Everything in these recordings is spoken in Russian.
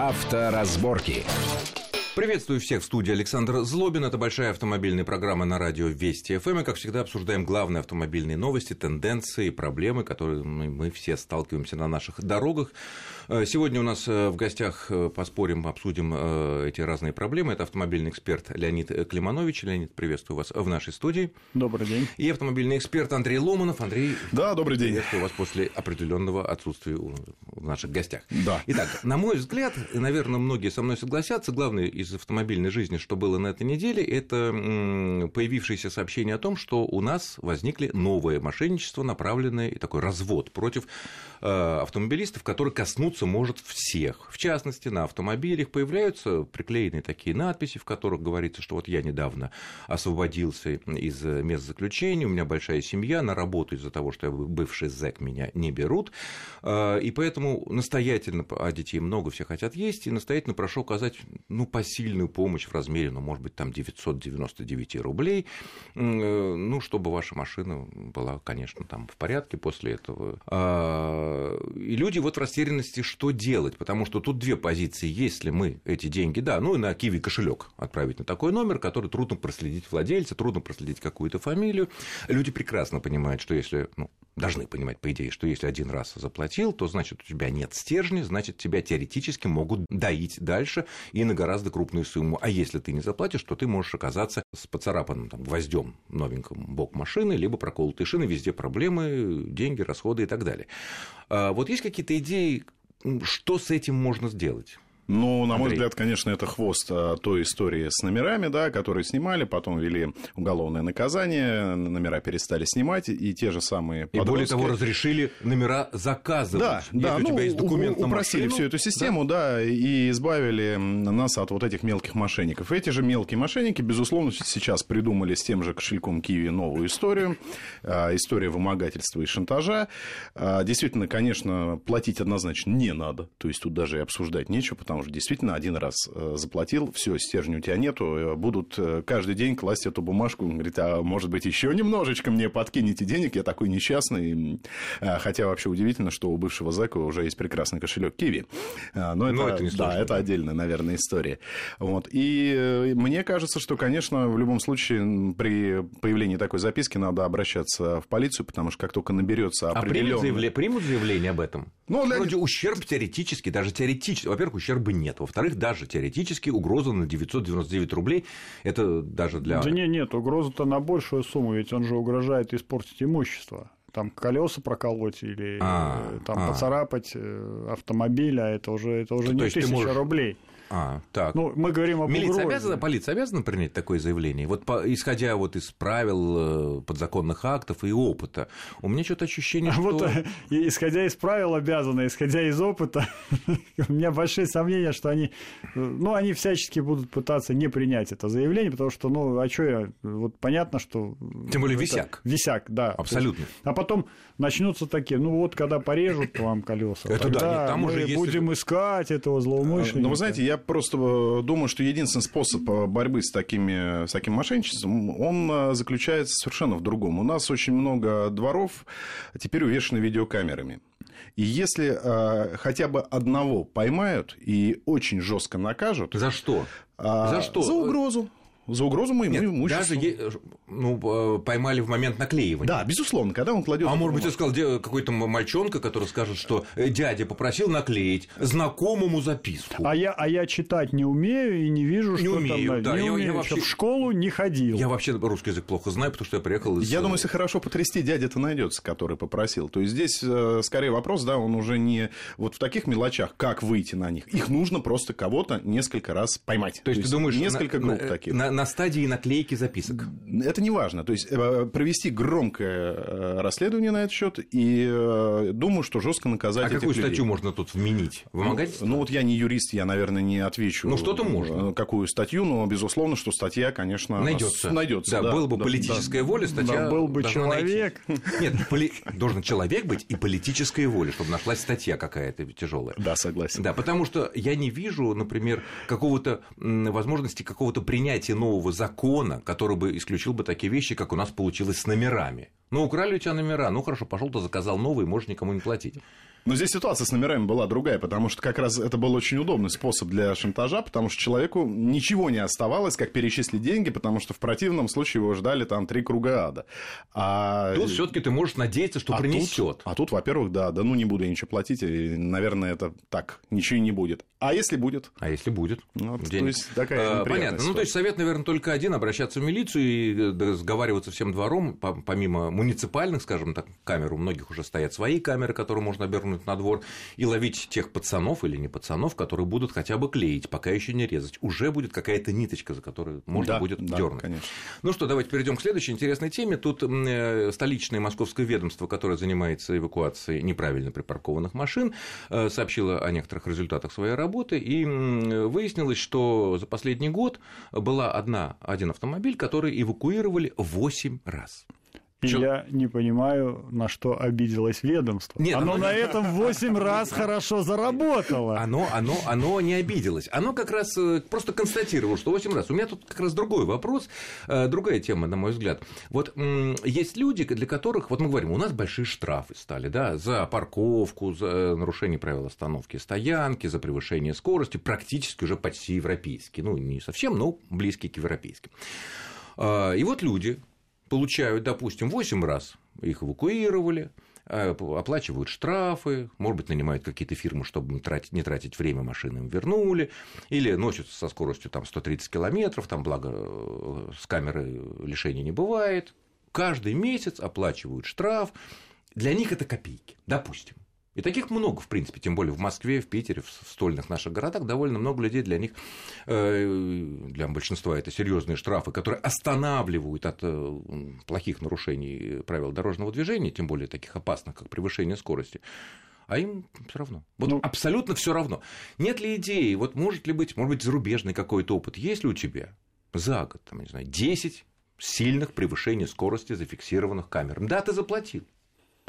Авторазборки. Приветствую всех в студии Александр Злобин. Это большая автомобильная программа на радио Вести ФМ. И, как всегда, обсуждаем главные автомобильные новости, тенденции, проблемы, которые мы все сталкиваемся на наших дорогах. Э, сегодня у нас э, в гостях э, поспорим, обсудим эти разные проблемы. Это автомобильный эксперт Леонид Климанович. Леонид, приветствую вас в нашей студии. Добрый день. И автомобильный эксперт Андрей Ломанов. Андрей, да, добрый день. Приветствую вас после определенного отсутствия в наших гостях. Да. Итак, на мой взгляд, и, наверное, многие со мной согласятся, главное из автомобильной жизни, что было на этой неделе, это появившееся сообщение о том, что у нас возникли новые мошенничества, направленные и такой развод против автомобилистов, которые коснутся коснуться может всех. В частности, на автомобилях появляются приклеенные такие надписи, в которых говорится, что вот я недавно освободился из мест заключения, у меня большая семья, на работу из-за того, что я бывший зэк, меня не берут. А, и поэтому настоятельно, а детей много, все хотят есть, и настоятельно прошу оказать ну, посильную помощь в размере, ну, может быть, там 999 рублей, ну, чтобы ваша машина была, конечно, там в порядке после этого. А, и люди вот в растерянности что делать, потому что тут две позиции. Если мы эти деньги, да, ну и на Киви кошелек отправить на такой номер, который трудно проследить владельца, трудно проследить какую-то фамилию. Люди прекрасно понимают, что если, ну, должны понимать, по идее, что если один раз заплатил, то значит у тебя нет стержня, значит тебя теоретически могут доить дальше и на гораздо крупную сумму. А если ты не заплатишь, то ты можешь оказаться с поцарапанным там, гвоздем новеньким бок машины, либо проколотые шины, везде проблемы, деньги, расходы и так далее. А вот есть какие-то идеи, что с этим можно сделать? Ну, на Андрей. мой взгляд, конечно, это хвост а, той истории с номерами, да, которые снимали, потом ввели уголовное наказание, номера перестали снимать, и те же самые подростки... И более того, разрешили номера заказывать. Да, Если да, у тебя ну, есть документ у, на упростили машину, всю эту систему, да? да, и избавили нас от вот этих мелких мошенников. Эти же мелкие мошенники, безусловно, сейчас придумали с тем же кошельком Киви новую историю, а, история вымогательства и шантажа. А, действительно, конечно, платить однозначно не надо, то есть тут даже и обсуждать нечего, потому потому что действительно один раз э, заплатил, все, стержня у тебя нету, э, будут э, каждый день класть эту бумажку, он говорит, а может быть еще немножечко мне подкинете денег, я такой несчастный, хотя вообще удивительно, что у бывшего зэка уже есть прекрасный кошелек Киви, но это, но это не да, это отдельная, наверное, история. Вот. И мне кажется, что, конечно, в любом случае при появлении такой записки надо обращаться в полицию, потому что как только наберется определенный... А примут заявление, примут заявление об этом? Ну, для... Вроде ущерб теоретически, даже теоретически, во-первых, ущерба бы нет. Во-вторых, даже теоретически угроза на 999 рублей, это даже для... Да нет, нет, угроза-то на большую сумму, ведь он же угрожает испортить имущество там колеса проколоть или а, там а. поцарапать э, автомобиль, а это уже, это уже то, не тысяча можешь... рублей. А, так. Ну, мы говорим об Милиция угрозе. обязана, полиция обязана принять такое заявление? Вот по, исходя вот из правил, э, подзаконных актов и опыта, у меня что-то ощущение, что... Вот, э, исходя из правил обязаны, исходя из опыта, у меня большие сомнения, что они, ну, они всячески будут пытаться не принять это заявление, потому что, ну, а что я, вот понятно, что... Тем более висяк. Висяк, да. Абсолютно. Есть, а потом начнутся такие, ну, вот когда порежут вам колеса, это тогда да, нет, там мы уже будем есть... искать этого злоумышленника. Но вы знаете, я просто э, думаю, что единственный способ э, борьбы с, такими, с таким мошенничеством, он э, заключается совершенно в другом. У нас очень много дворов теперь увешаны видеокамерами. И если э, хотя бы одного поймают и очень жестко накажут... За что? Э, За что? За угрозу. За угрозу моему Нет, имуществу. Даже ну, э, поймали в момент наклеивания. Да, безусловно, когда он кладет. А может быть, ты сказал какой-то мальчонка, который скажет, что э, дядя попросил наклеить знакомому записку. А я, а я читать не умею и не вижу, не что умею, там. Да, не я, умею, я вообще... в школу не ходил. Я вообще русский язык плохо знаю, потому что я приехал из... Я думаю, если хорошо потрясти, дядя-то найдется, который попросил. То есть здесь э, скорее вопрос, да, он уже не вот в таких мелочах, как выйти на них. Их нужно просто кого-то несколько раз поймать. То есть, То есть ты думаешь, несколько на, групп таких. На, на стадии наклейки записок. Это не важно. То есть э, провести громкое э, расследование на этот счет и э, думаю, что жестко наказать. А этих какую людей. статью можно тут вменить? Вымогательство? Ну, ну вот я не юрист, я, наверное, не отвечу. Ну что-то можно. Какую статью, но безусловно, что статья, конечно, найдется. Найдется. Да, да, было бы да, политическая да, воля, статья. Да, был бы человек. Найти. Нет, поли... должен человек быть и политическая воля, чтобы нашлась статья какая-то тяжелая. Да, согласен. Да, потому что я не вижу, например, какого-то возможности какого-то принятия нового закона, который бы исключил бы такие вещи, как у нас получилось с номерами. Ну, украли у тебя номера, ну хорошо, пошел ты заказал новые, можешь никому не платить. Но здесь ситуация с номерами была другая, потому что как раз это был очень удобный способ для шантажа, потому что человеку ничего не оставалось, как перечислить деньги, потому что в противном случае его ждали там три круга ада. А... Тут все-таки ты можешь надеяться, что а принесет. Тут, а тут, во-первых, да, да ну не буду я ничего платить, и, наверное, это так, ничего не будет. А если будет? А если будет? Ну, вот, то есть такая а, Понятно. Ну, то есть совет, наверное, только один обращаться в милицию и э, сговариваться всем двором, помимо муниципальных, скажем так, камер, у многих уже стоят свои камеры, которые можно обернуть на двор, и ловить тех пацанов или не пацанов, которые будут хотя бы клеить, пока еще не резать. Уже будет какая-то ниточка, за которую можно да, будет да, дернуть. Конечно. Ну что, давайте перейдем к следующей интересной теме. Тут э, столичное московское ведомство, которое занимается эвакуацией неправильно припаркованных машин, э, сообщило о некоторых результатах своей работы и выяснилось, что за последний год была одна, один автомобиль, который эвакуировали 8 раз. И Чё? я не понимаю, на что обиделось ведомство. Нет, оно, оно на этом 8 раз хорошо заработало. Оно, оно, оно не обиделось. Оно как раз э, просто констатировало, что 8 раз. У меня тут как раз другой вопрос, э, другая тема, на мой взгляд. Вот есть люди, для которых, вот мы говорим, у нас большие штрафы стали, да, за парковку, за нарушение правил остановки стоянки, за превышение скорости, практически уже почти европейские. Ну, не совсем, но близкие к европейским. А, и вот люди, получают, допустим, 8 раз их эвакуировали, а, оплачивают штрафы, может быть, нанимают какие-то фирмы, чтобы не тратить, время, машины им вернули, или носятся со скоростью там, 130 километров, там, благо, э, с камеры лишения не бывает. Каждый месяц оплачивают штраф, для них это копейки, допустим. И таких много, в принципе, тем более в Москве, в Питере, в стольных наших городах довольно много людей для них, э, для большинства это серьезные штрафы, которые останавливают от э, плохих нарушений правил дорожного движения, тем более таких опасных, как превышение скорости. А им все равно. Вот ну, абсолютно все равно. Нет ли идеи, вот может ли быть, может быть, зарубежный какой-то опыт, есть ли у тебя за год, там, не знаю, 10 сильных превышений скорости, зафиксированных камерами? Да, ты заплатил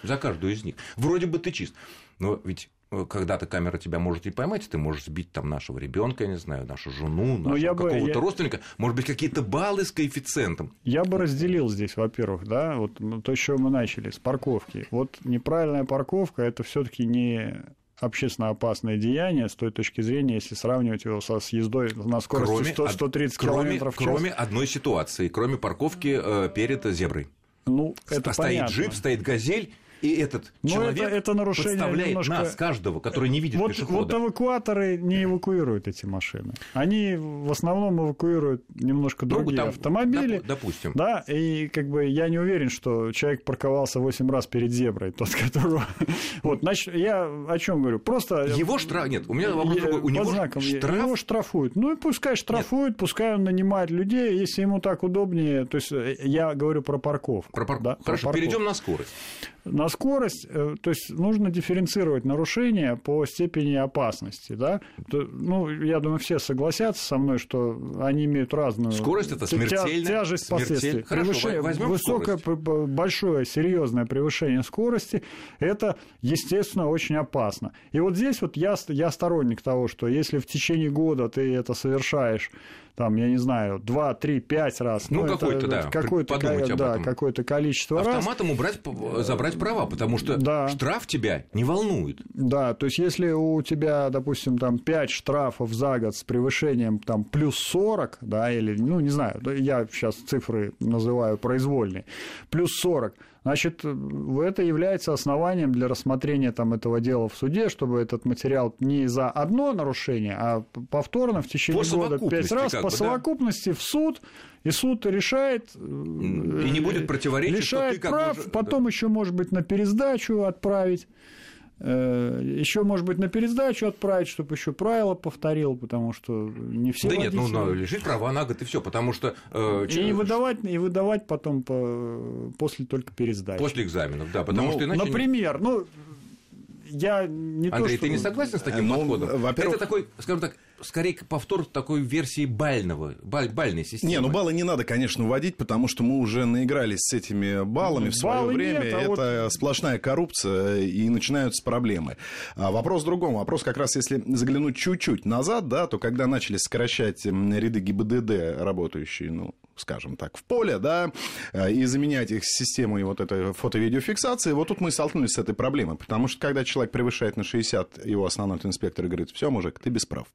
за каждую из них. Вроде бы ты чист. Но ведь э, когда-то камера тебя может и поймать, ты можешь сбить там нашего ребенка, я не знаю, нашу жену, ну, нашего какого-то я... родственника, может быть, какие-то баллы с коэффициентом. Я бы разделил здесь, во-первых, да, вот то, с чего мы начали, с парковки. Вот неправильная парковка это все-таки не общественно опасное деяние с той точки зрения, если сравнивать его со съездой на скорости кроме, 100, 130 кроме, км в час. Кроме одной ситуации, кроме парковки э, перед зеброй. Ну, это стоит понятно. джип, стоит газель, и этот Но человек это, это нарушение подставляет немножко... нас, каждого, который не видит вот, пешехода. Вот эвакуаторы не эвакуируют эти машины. Они в основном эвакуируют немножко другие там, автомобили. Доп, допустим. Да, и как бы я не уверен, что человек парковался 8 раз перед зеброй, тот, которого... Вот, значит, я о чем говорю? Просто... Его штраф... Нет, у меня вопрос другой. У него знаком штраф... Его штрафуют. Ну, и пускай штрафуют, пускай он нанимает людей, если ему так удобнее. То есть, э, я говорю про парковку. Про пар... да? Хорошо, перейдем на скорость на скорость, э, то есть нужно дифференцировать нарушения по степени опасности, да? Ну, я думаю, все согласятся со мной, что они имеют разную скорость это смертельная тяжесть последствий. Хорошо, возьмем высокое, скорость. большое, серьезное превышение скорости, это, естественно, очень опасно. И вот здесь вот я, я сторонник того, что если в течение года ты это совершаешь там, я не знаю, 2, 3, 5 раз. Ну, ну какое-то, да, какое-то, да, какое-то количество Автоматом раз. убрать, забрать права, потому что да. штраф тебя не волнует. Да, то есть, если у тебя, допустим, там 5 штрафов за год с превышением там плюс 40, да, или, ну, не знаю, я сейчас цифры называю произвольные, плюс 40, Значит, это является основанием для рассмотрения там, этого дела в суде, чтобы этот материал не за одно нарушение, а повторно в течение по года пять раз по бы, совокупности да? в суд, и суд решает... И не будет противоречить, лишает что ты прав, бы... потом да. еще, может быть, на пересдачу отправить. Э, еще, может быть, на пересдачу отправить, чтобы еще правила повторил, потому что не все. Да водители... нет, ну лишить права на год и все, потому что. Э, и, и выдавать, и выдавать потом по, после только пересдачи. После экзаменов, да, потому ну, что иначе. Например, ну я не Андрей, то, что... ты не согласен с таким ну, подходом? Это такой, скажем так, скорее повтор такой версии бального, баль, бальной системы. Не, ну баллы не надо, конечно, вводить, потому что мы уже наигрались с этими баллами в свое Баллы время. Нет, а Это вот... сплошная коррупция, и начинаются проблемы. А вопрос в другом. Вопрос как раз, если заглянуть чуть-чуть назад, да, то когда начали сокращать ряды ГИБДД, работающие, ну, скажем так, в поле, да, э, и заменять их системой вот этой фото-видеофиксации, вот тут мы столкнулись с этой проблемой, потому что когда человек превышает на 60, его основной инспектор говорит, все, мужик, ты без прав.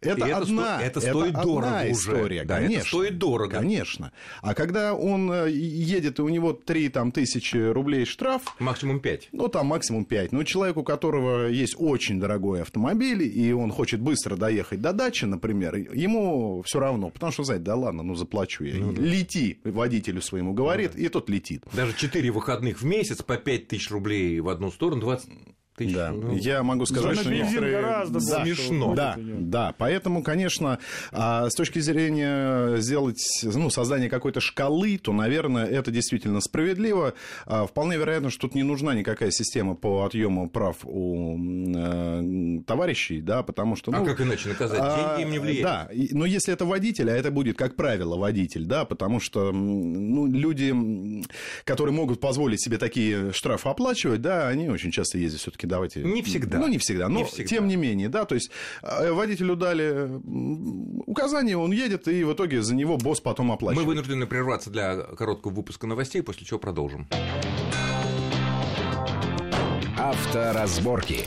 Это, это одна, сто, это стоит это дорого одна история, уже. Да, конечно, это стоит дорого. Конечно. А когда он э, едет, и у него 3 там, тысячи рублей штраф... Максимум 5. Ну, там максимум 5. Но человек, у которого есть очень дорогой автомобиль, и он хочет быстро доехать до дачи, например, ему все равно, потому что, знаете, да ладно, ну заплачу я. Ну, да. Лети, водителю своему говорит, ну, да. и тот летит. Даже 4 выходных в месяц по 5 тысяч рублей в одну сторону, 20 тысяч. Да. Ну, я могу сказать, что некоторые... гораздо да, смешно. Да, да, поэтому, конечно, а, с точки зрения сделать, ну, создания какой-то шкалы, то, наверное, это действительно справедливо. А, вполне вероятно, что тут не нужна никакая система по отъему прав у э, товарищей, да, потому что... А ну, а как иначе наказать? Деньги им не влияют. Да, но если это водитель, а это будет, как правило, водитель, да, потому что ну, люди, которые могут позволить себе такие штрафы оплачивать, да, они очень часто ездят все таки все-таки давайте... Не всегда. Ну, не всегда, но не всегда. тем не менее, да, то есть э, водителю дали указание, он едет, и в итоге за него босс потом оплачивает. Мы вынуждены прерваться для короткого выпуска новостей, после чего продолжим. Авторазборки.